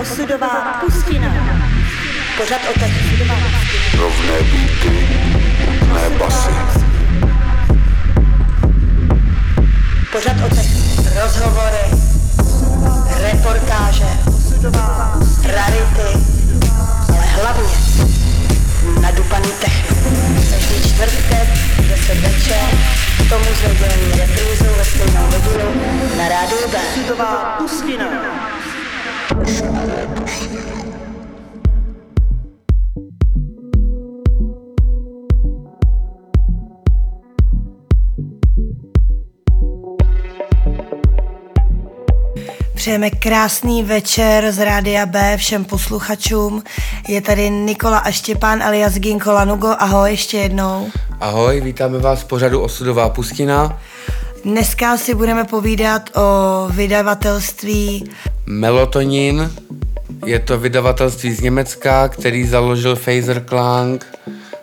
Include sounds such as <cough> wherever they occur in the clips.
Osudová pustina. Pořad o. Rovné beaty, ne basy. Pořad o. Rozhovory, reportáže, rarity, ale hlavně nadupaný technik. Každý čtvrtek, 10 večer, tomu s nedělní ve stejnou hodinu na rádiu B. Pustina. Přejeme krásný večer z Rádia B všem posluchačům. Je tady Nikola a Štěpán alias Ginko Lanugo. Ahoj ještě jednou. Ahoj, vítáme vás v pořadu Osudová pustina. Dneska si budeme povídat o vydavatelství Melatonin je to vydavatelství z Německa, který založil Phaser Klang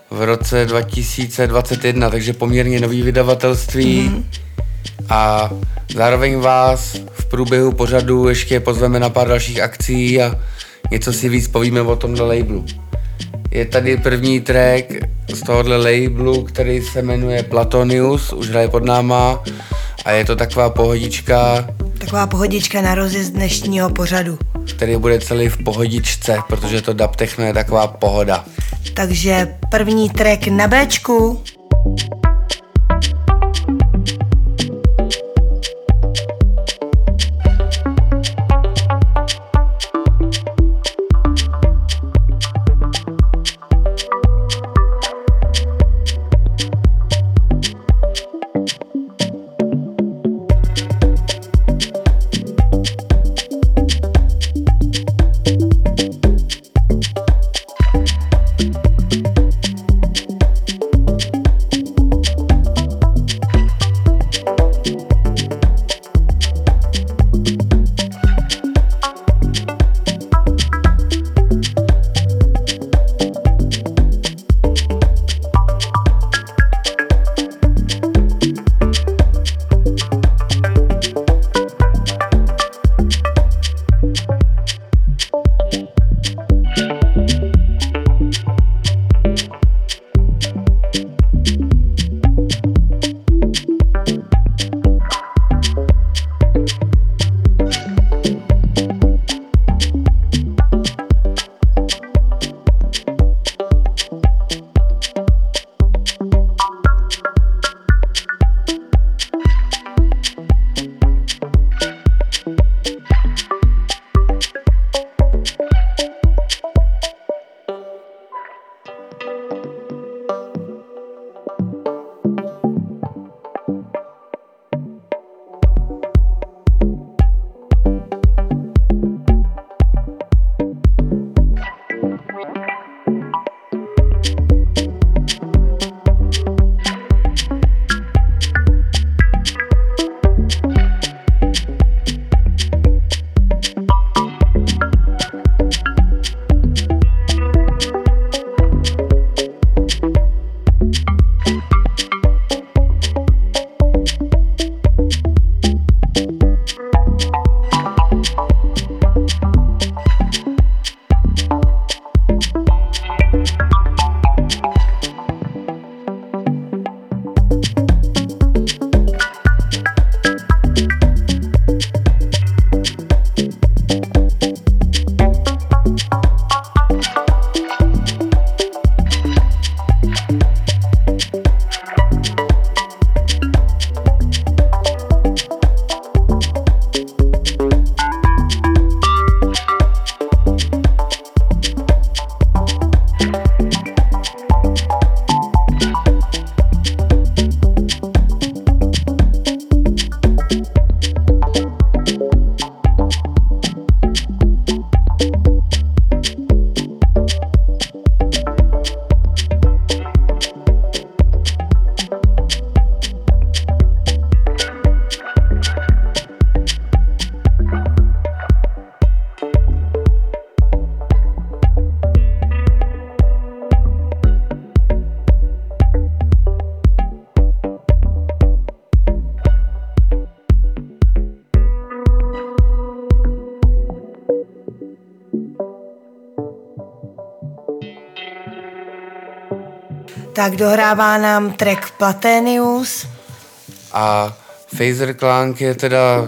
v roce 2021, takže poměrně nový vydavatelství. Mm. A zároveň vás v průběhu pořadu ještě pozveme na pár dalších akcí a něco si víc povíme o tomhle labelu. Je tady první track z tohohle labelu, který se jmenuje Platonius, už hraje pod náma a je to taková pohodička, Taková pohodička na rozjezd dnešního pořadu. který bude celý v pohodičce, protože to dub techno je taková pohoda. Takže první track na Bčku. Tak dohrává nám track Platenius. A Phaser Clank je teda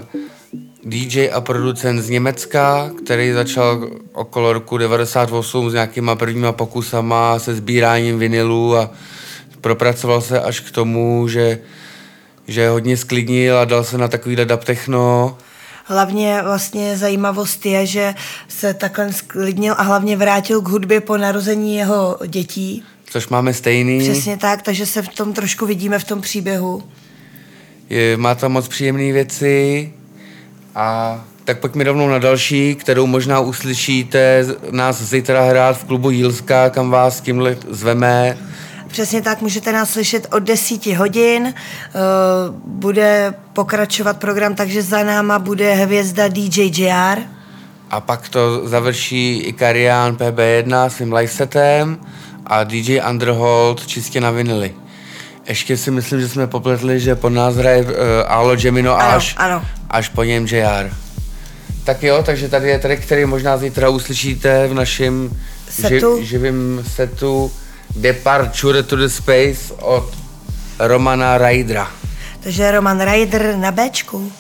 DJ a producent z Německa, který začal okolo roku 98 s nějakýma prvníma pokusama se sbíráním vinilů a propracoval se až k tomu, že, že hodně sklidnil a dal se na takovýhle dub techno. Hlavně vlastně zajímavost je, že se takhle sklidnil a hlavně vrátil k hudbě po narození jeho dětí. Což máme stejný. Přesně tak, takže se v tom trošku vidíme v tom příběhu. Je, má tam moc příjemné věci a tak pojďme rovnou na další, kterou možná uslyšíte nás zítra hrát v klubu Jílská, kam vás tímhle zveme. Přesně tak, můžete nás slyšet od 10 hodin. Uh, bude pokračovat program, takže za náma bude hvězda DJ JR. A pak to završí i Karián PB1 svým livesetem a DJ Underhold čistě na vinily. Ještě si myslím, že jsme popletli, že po nás hraje uh, Alo Gemino Ano, až, ano. až po něm JR. Tak jo, takže tady je track, který možná zítra uslyšíte v našem Setu. Ži, živém setu Departure to the Space od Romana Raidra. Takže Roman Ryder na Bčku.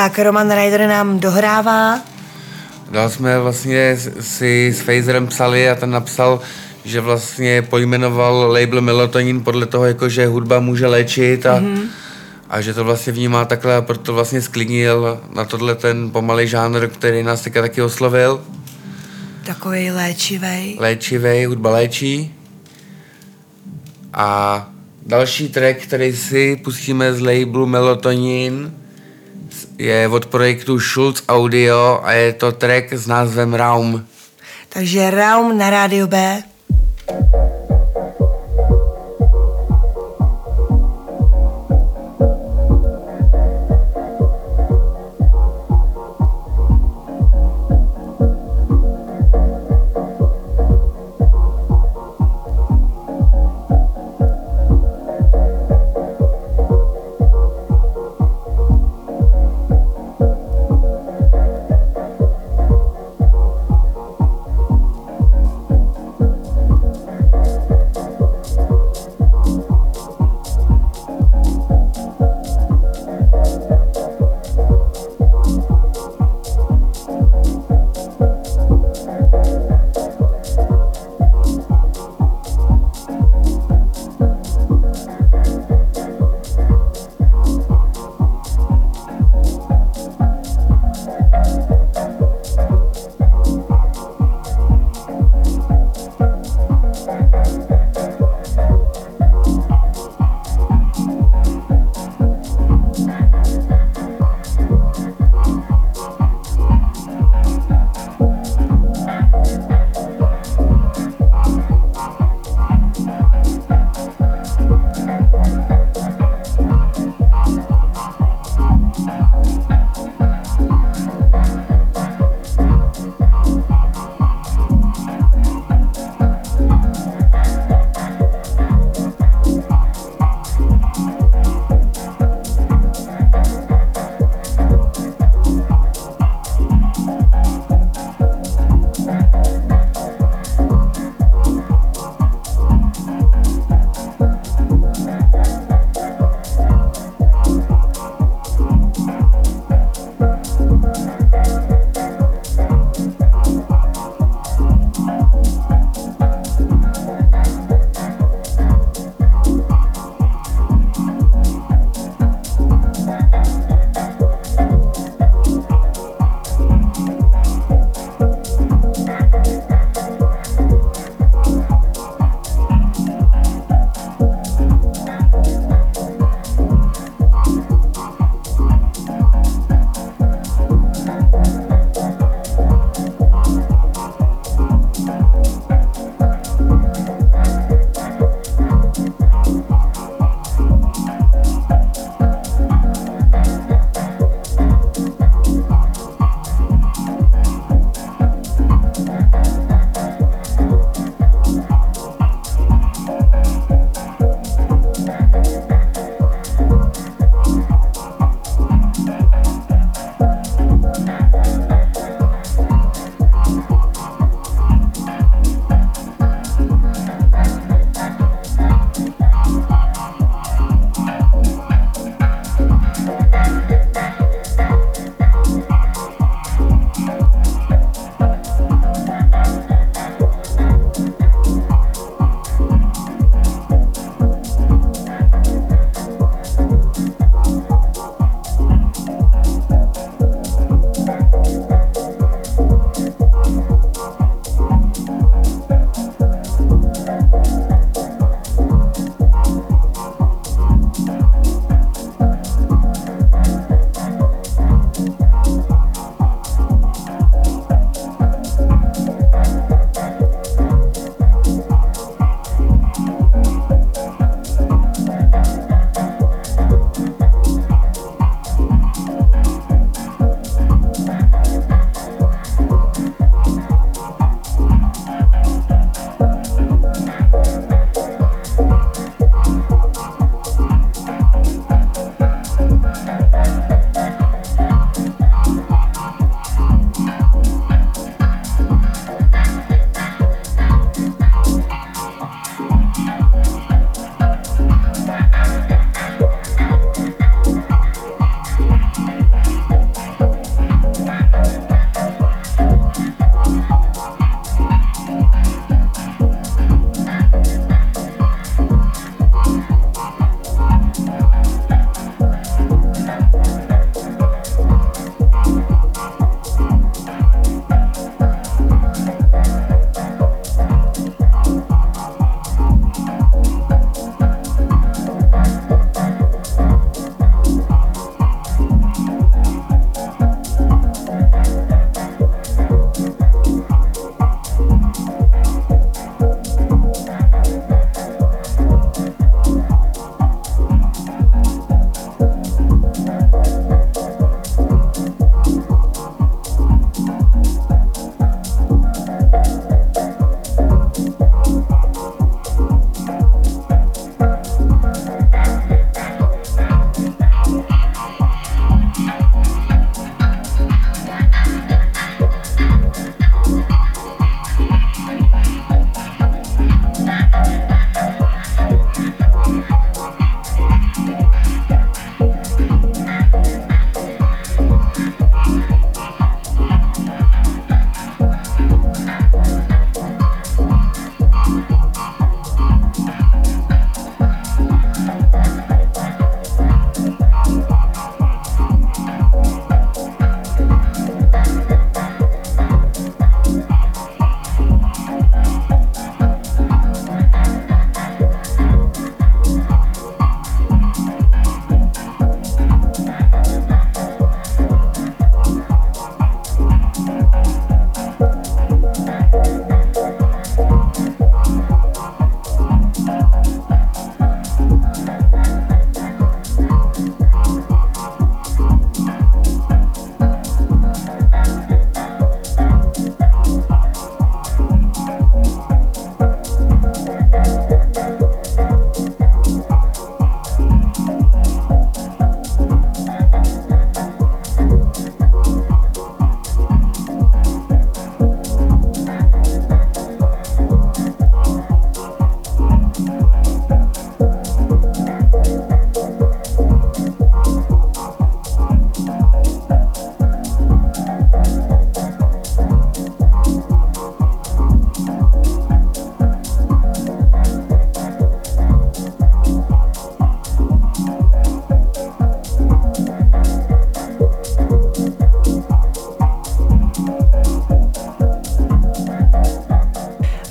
Tak Roman Ryder nám dohrává. Dál jsme vlastně si s Phaserem psali a ten napsal, že vlastně pojmenoval label Melatonin podle toho, jako že hudba může léčit a, mm-hmm. a že to vlastně vnímá takhle a proto vlastně sklidnil na tohle ten pomalý žánr, který nás teďka taky oslovil. Takový léčivý. Léčivý, hudba léčí. A další track, který si pustíme z labelu Melatonin, je od projektu Schulz Audio a je to track s názvem Raum. Takže Raum na rádio B.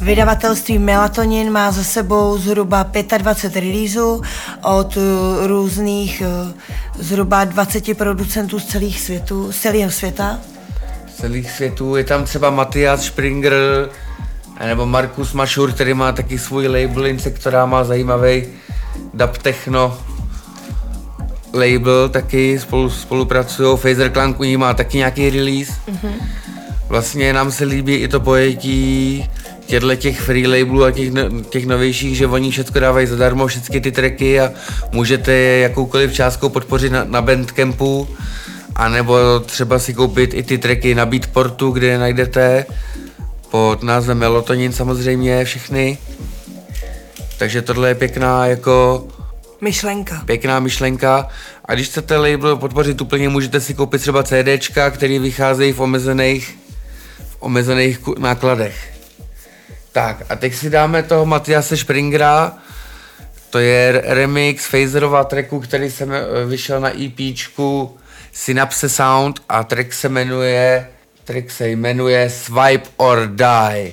Vydavatelství Melatonin má za sebou zhruba 25 releaseů od eh, různých eh, zhruba 20 producentů z celých světů, z celého světa. Z celých světů je tam třeba Matthias Springer, nebo Markus Mašur, který má taky svůj label Insektora, má zajímavý dub techno label, taky spolu, spolupracují. Phaser ní má taky nějaký release. Mm-hmm. Vlastně nám se líbí i to pojetí těchto těch free labelů a těch, no, těch novějších, že oni všechno dávají zadarmo, všechny ty tracky a můžete je jakoukoliv částkou podpořit na, na Bandcampu a nebo třeba si koupit i ty tracky na Beatportu, kde je najdete pod názvem Melatonin samozřejmě všechny. Takže tohle je pěkná jako Myšlenka. Pěkná myšlenka. A když chcete label podpořit úplně, můžete si koupit třeba CDčka, které vycházejí v omezených, v omezených nákladech. Tak a teď si dáme toho Matiase Springera, to je remix Phaserova tracku, který se vyšel na EPčku Synapse Sound a track se jmenuje, track se jmenuje Swipe or Die.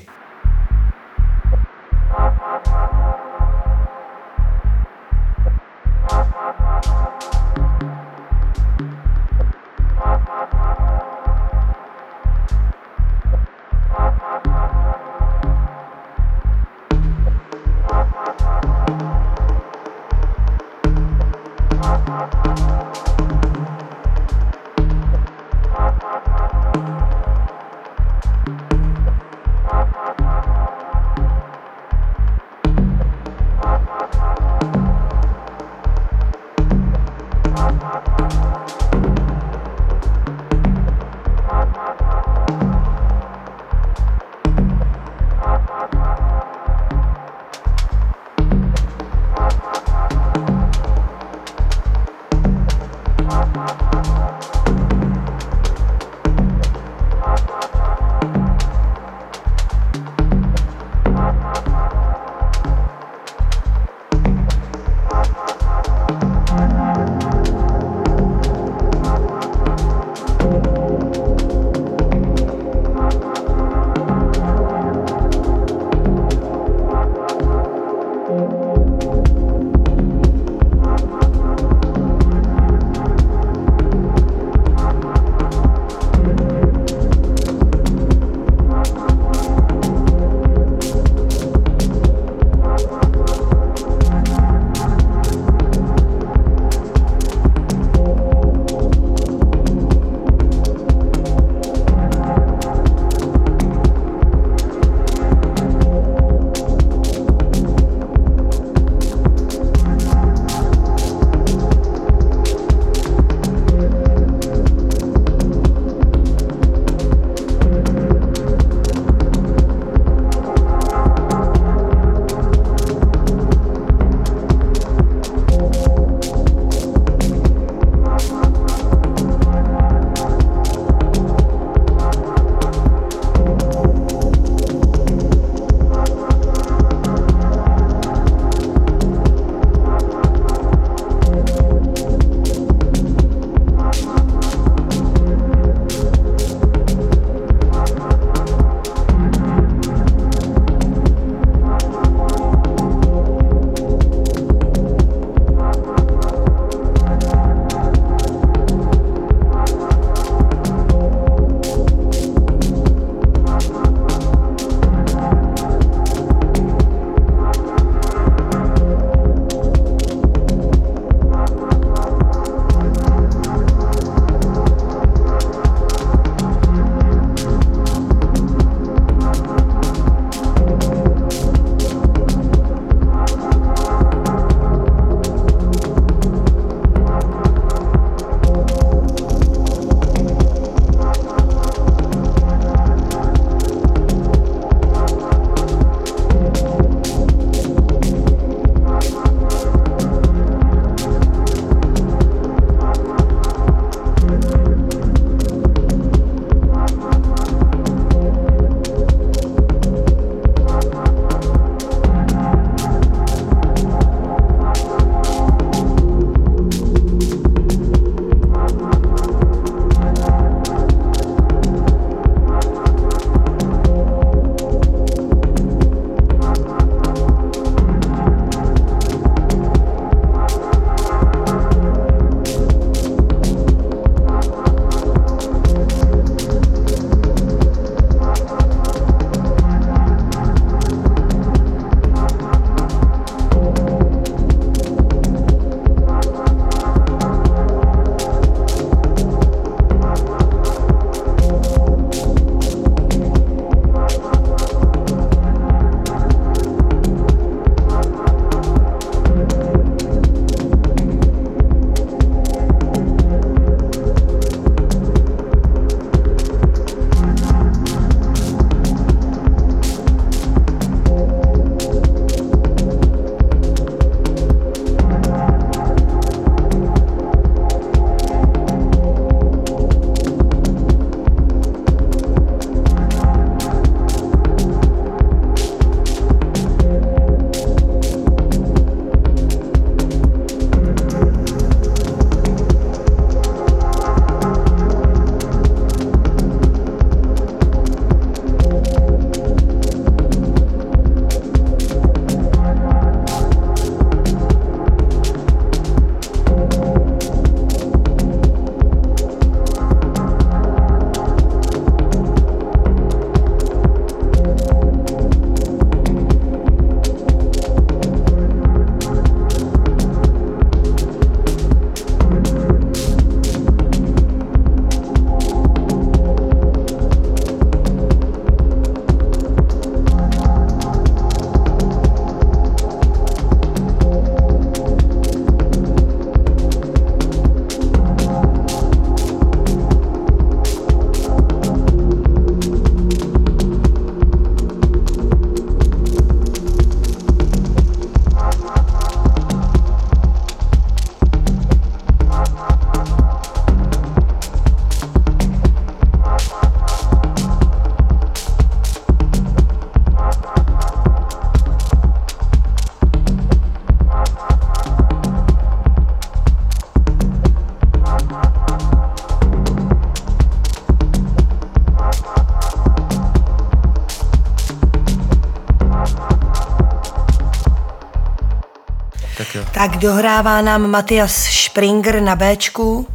Tak dohrává nám Matias Springer na Bčku.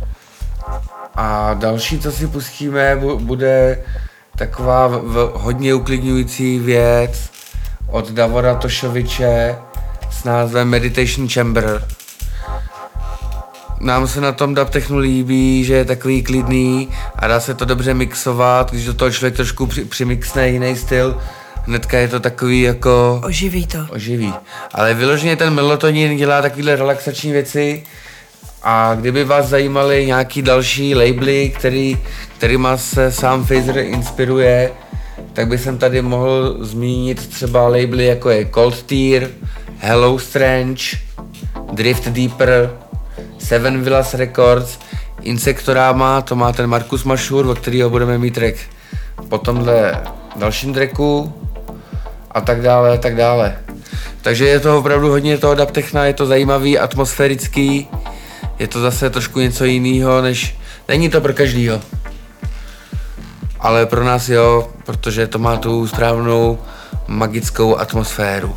A další, co si pustíme, bu- bude taková v- v- hodně uklidňující věc od Davora Tošoviče s názvem Meditation Chamber. Nám se na tom dub technu líbí, že je takový klidný a dá se to dobře mixovat, když do toho člověk trošku při- přimixne jiný styl, hnedka je to takový jako Oživí to. oživí. Ale vyloženě ten melatonin dělá takovéhle relaxační věci a kdyby vás zajímaly nějaký další labely, který, kterýma se sám Phaser inspiruje, tak bych jsem tady mohl zmínit třeba labely jako je Cold Tear, Hello Strange, Drift Deeper, Seven Villas Records, Insectorama, to má ten Markus Mašur, o kterého budeme mít track po tomhle dalším tracku a tak dále, a tak dále. Takže je to opravdu hodně toho dub techna, je to zajímavý, atmosférický, je to zase trošku něco jiného, než, není to pro každýho. Ale pro nás jo, protože to má tu správnou magickou atmosféru.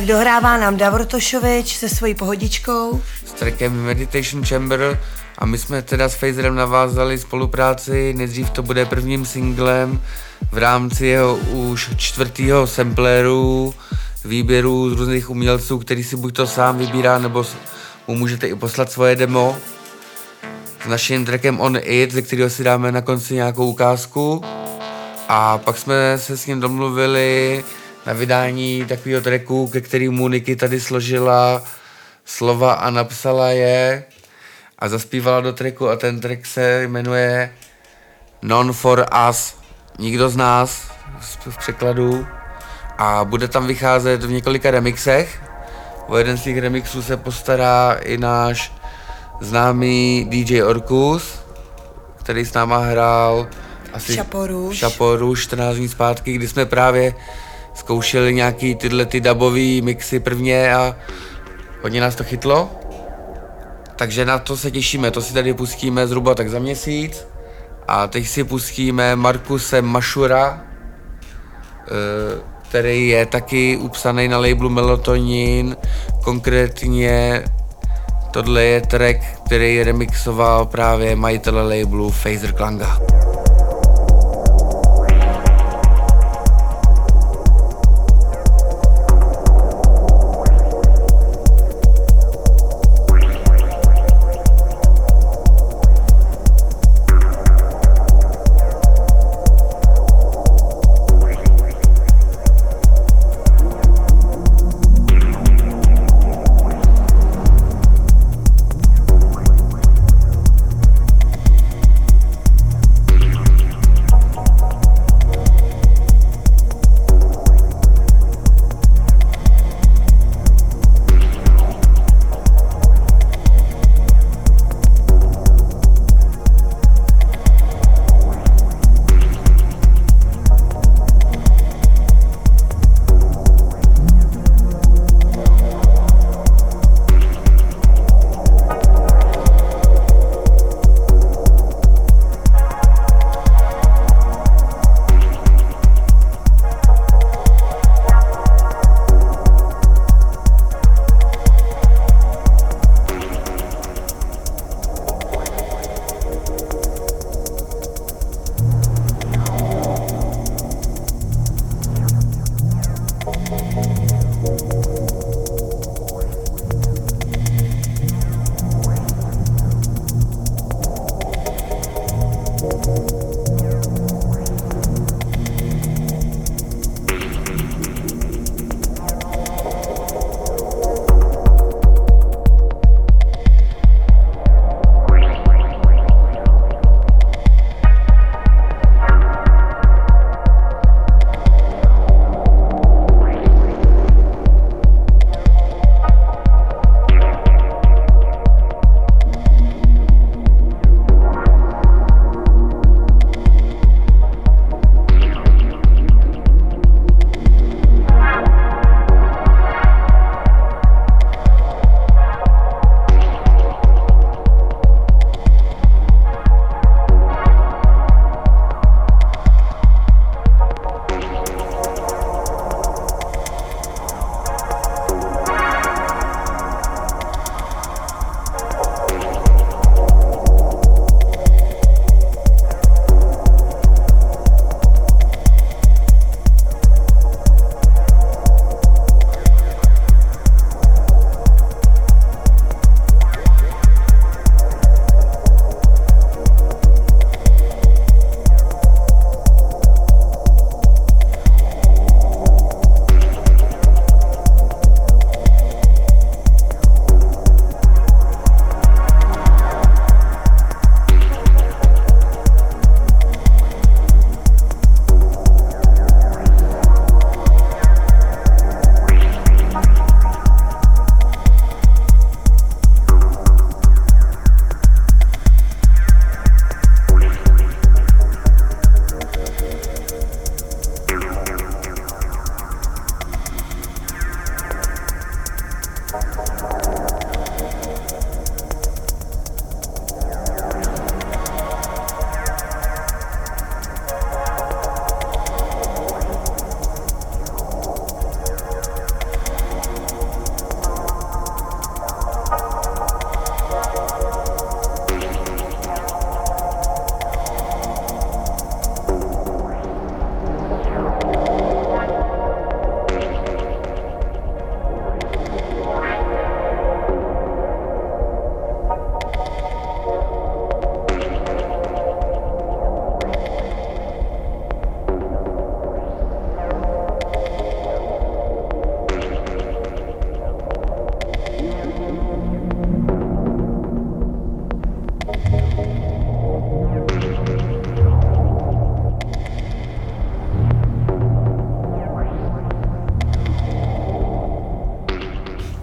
Tak dohrává nám Davortošovič se svojí pohodičkou. S trackem Meditation Chamber a my jsme teda s Phaserem navázali spolupráci, nejdřív to bude prvním singlem v rámci jeho už čtvrtého sampleru, výběru z různých umělců, který si buď to sám vybírá, nebo mu můžete i poslat svoje demo s naším trackem On It, ze kterého si dáme na konci nějakou ukázku. A pak jsme se s ním domluvili na vydání takového tracku, ke kterému Niky tady složila slova a napsala je a zaspívala do tracku a ten track se jmenuje Non for Us, nikdo z nás v překladu a bude tam vycházet v několika remixech. O jeden z těch remixů se postará i náš známý DJ Orkus, který s náma hrál asi Šaporuš. v Šaporu 14 dní zpátky, kdy jsme právě zkoušeli nějaký tyhle ty dubový mixy prvně a hodně nás to chytlo. Takže na to se těšíme, to si tady pustíme zhruba tak za měsíc. A teď si pustíme Markuse Mašura, eh, který je taky upsaný na labelu Melatonin. Konkrétně tohle je track, který remixoval právě majitel labelu Phaser Klanga.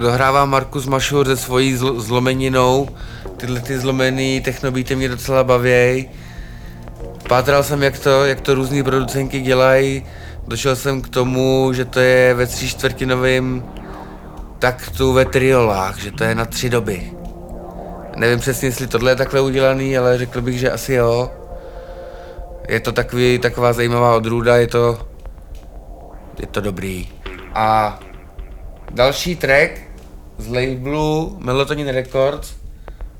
Dohrává Markus Mašur se svojí zl- zlomeninou. Tyhle ty zlomený technobíty mě docela bavěj. Pátral jsem, jak to, jak to různý producenky dělají. Došel jsem k tomu, že to je ve tří čtvrtinovým taktu ve triolách, že to je na tři doby. Nevím přesně, jestli tohle je takhle udělaný, ale řekl bych, že asi jo. Je to takový, taková zajímavá odrůda, je to, je to dobrý. A další track z labelu Melatonin Records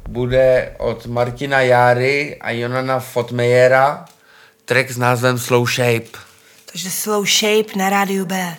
bude od Martina Jary a Jonana Fotmejera track s názvem Slow Shape. Takže Slow Shape na rádiu B.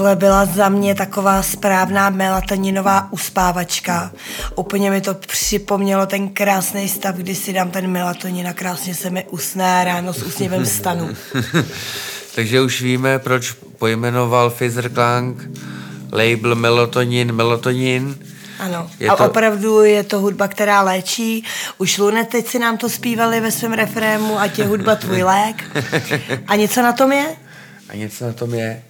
tohle byla za mě taková správná melatoninová uspávačka. Úplně mi to připomnělo ten krásný stav, kdy si dám ten melatonin a krásně se mi usne a ráno s úsměvem stanu. <laughs> Takže už víme, proč pojmenoval Pfizer Klang label melatonin, melatonin. Ano, je a to... opravdu je to hudba, která léčí. Už Lunet teď si nám to zpívali ve svém refrému, ať je hudba tvůj lék. <laughs> A něco na tom je? A něco na tom je.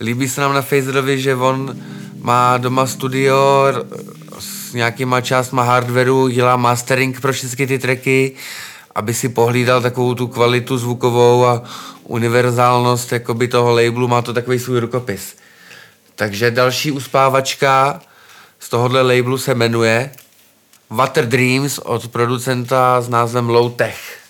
Líbí se nám na Phaserovi, že on má doma studio s nějakýma částma hardwareu, dělá mastering pro všechny ty tracky, aby si pohlídal takovou tu kvalitu zvukovou a univerzálnost jakoby toho labelu, má to takový svůj rukopis. Takže další uspávačka z tohohle labelu se jmenuje Water Dreams od producenta s názvem Low Tech.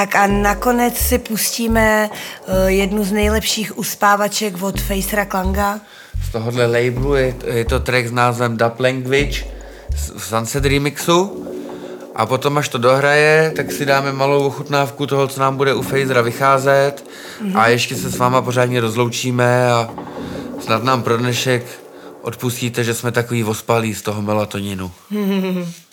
Tak a nakonec si pustíme uh, jednu z nejlepších uspávaček od Facera Klanga. Z tohohle labelu je, je to track s názvem Dub Language v Sunset Remixu. A potom, až to dohraje, tak si dáme malou ochutnávku toho, co nám bude u Phasera vycházet. Mm-hmm. A ještě se s váma pořádně rozloučíme a snad nám pro dnešek odpustíte, že jsme takový ospalí z toho melatoninu. Just <laughs>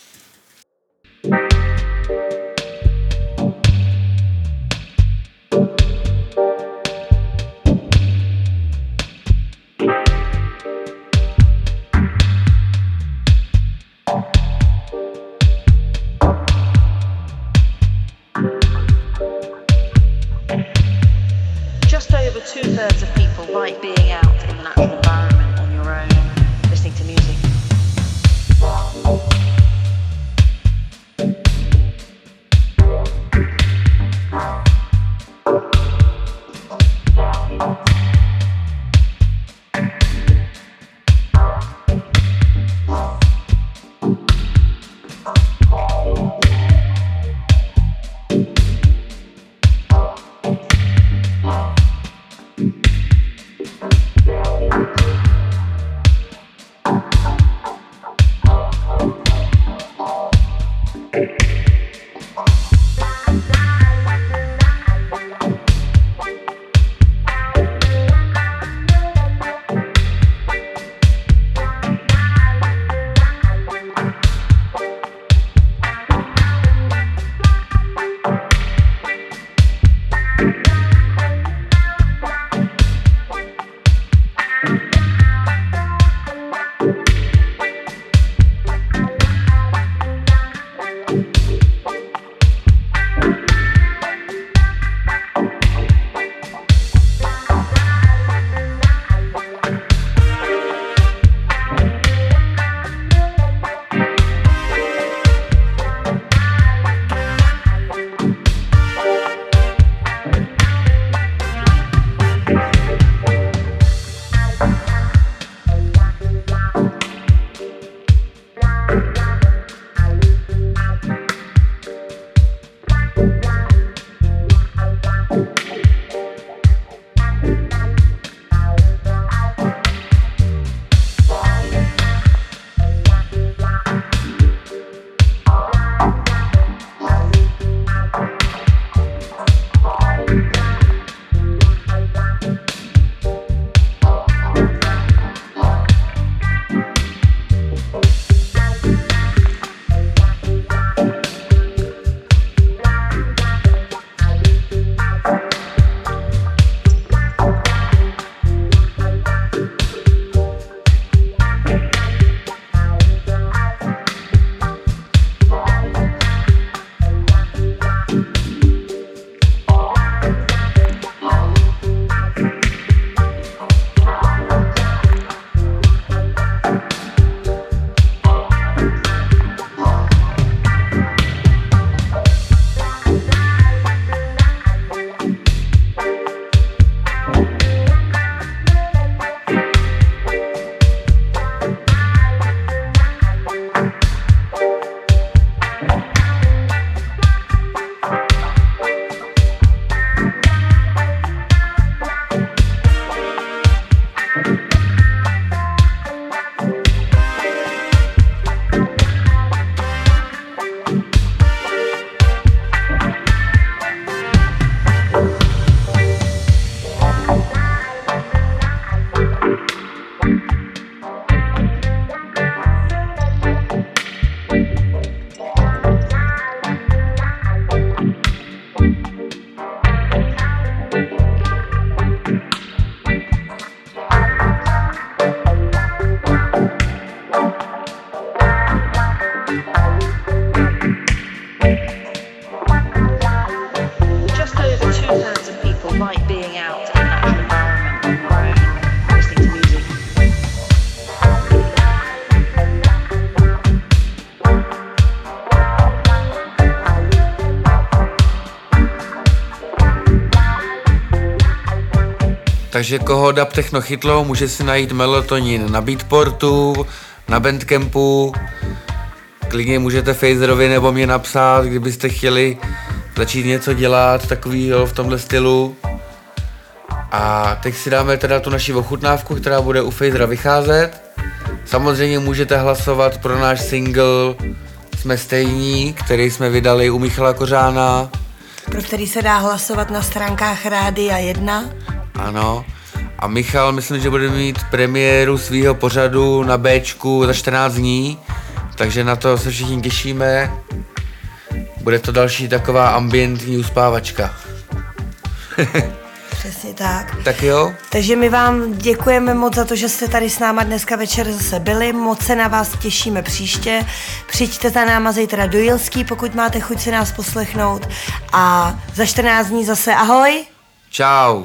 Takže koho Dub Techno chytlo, může si najít Melatonin na Beatportu, na Bandcampu. Klidně můžete Phaserovi nebo mě napsat, kdybyste chtěli začít něco dělat takového v tomhle stylu. A teď si dáme teda tu naši ochutnávku, která bude u Phasera vycházet. Samozřejmě můžete hlasovat pro náš single Jsme stejní, který jsme vydali u Michala Kořána. pro který se dá hlasovat na stránkách Rádia 1. Ano. A Michal, myslím, že bude mít premiéru svého pořadu na Bčku za 14 dní, takže na to se všichni těšíme. Bude to další taková ambientní uspávačka. <laughs> Přesně tak. Tak jo, Takže my vám děkujeme moc za to, že jste tady s náma dneska večer zase byli. Moc se na vás těšíme příště. Přijďte za náma zítra do Jilský, pokud máte chuť si nás poslechnout. A za 14 dní zase ahoj. čau.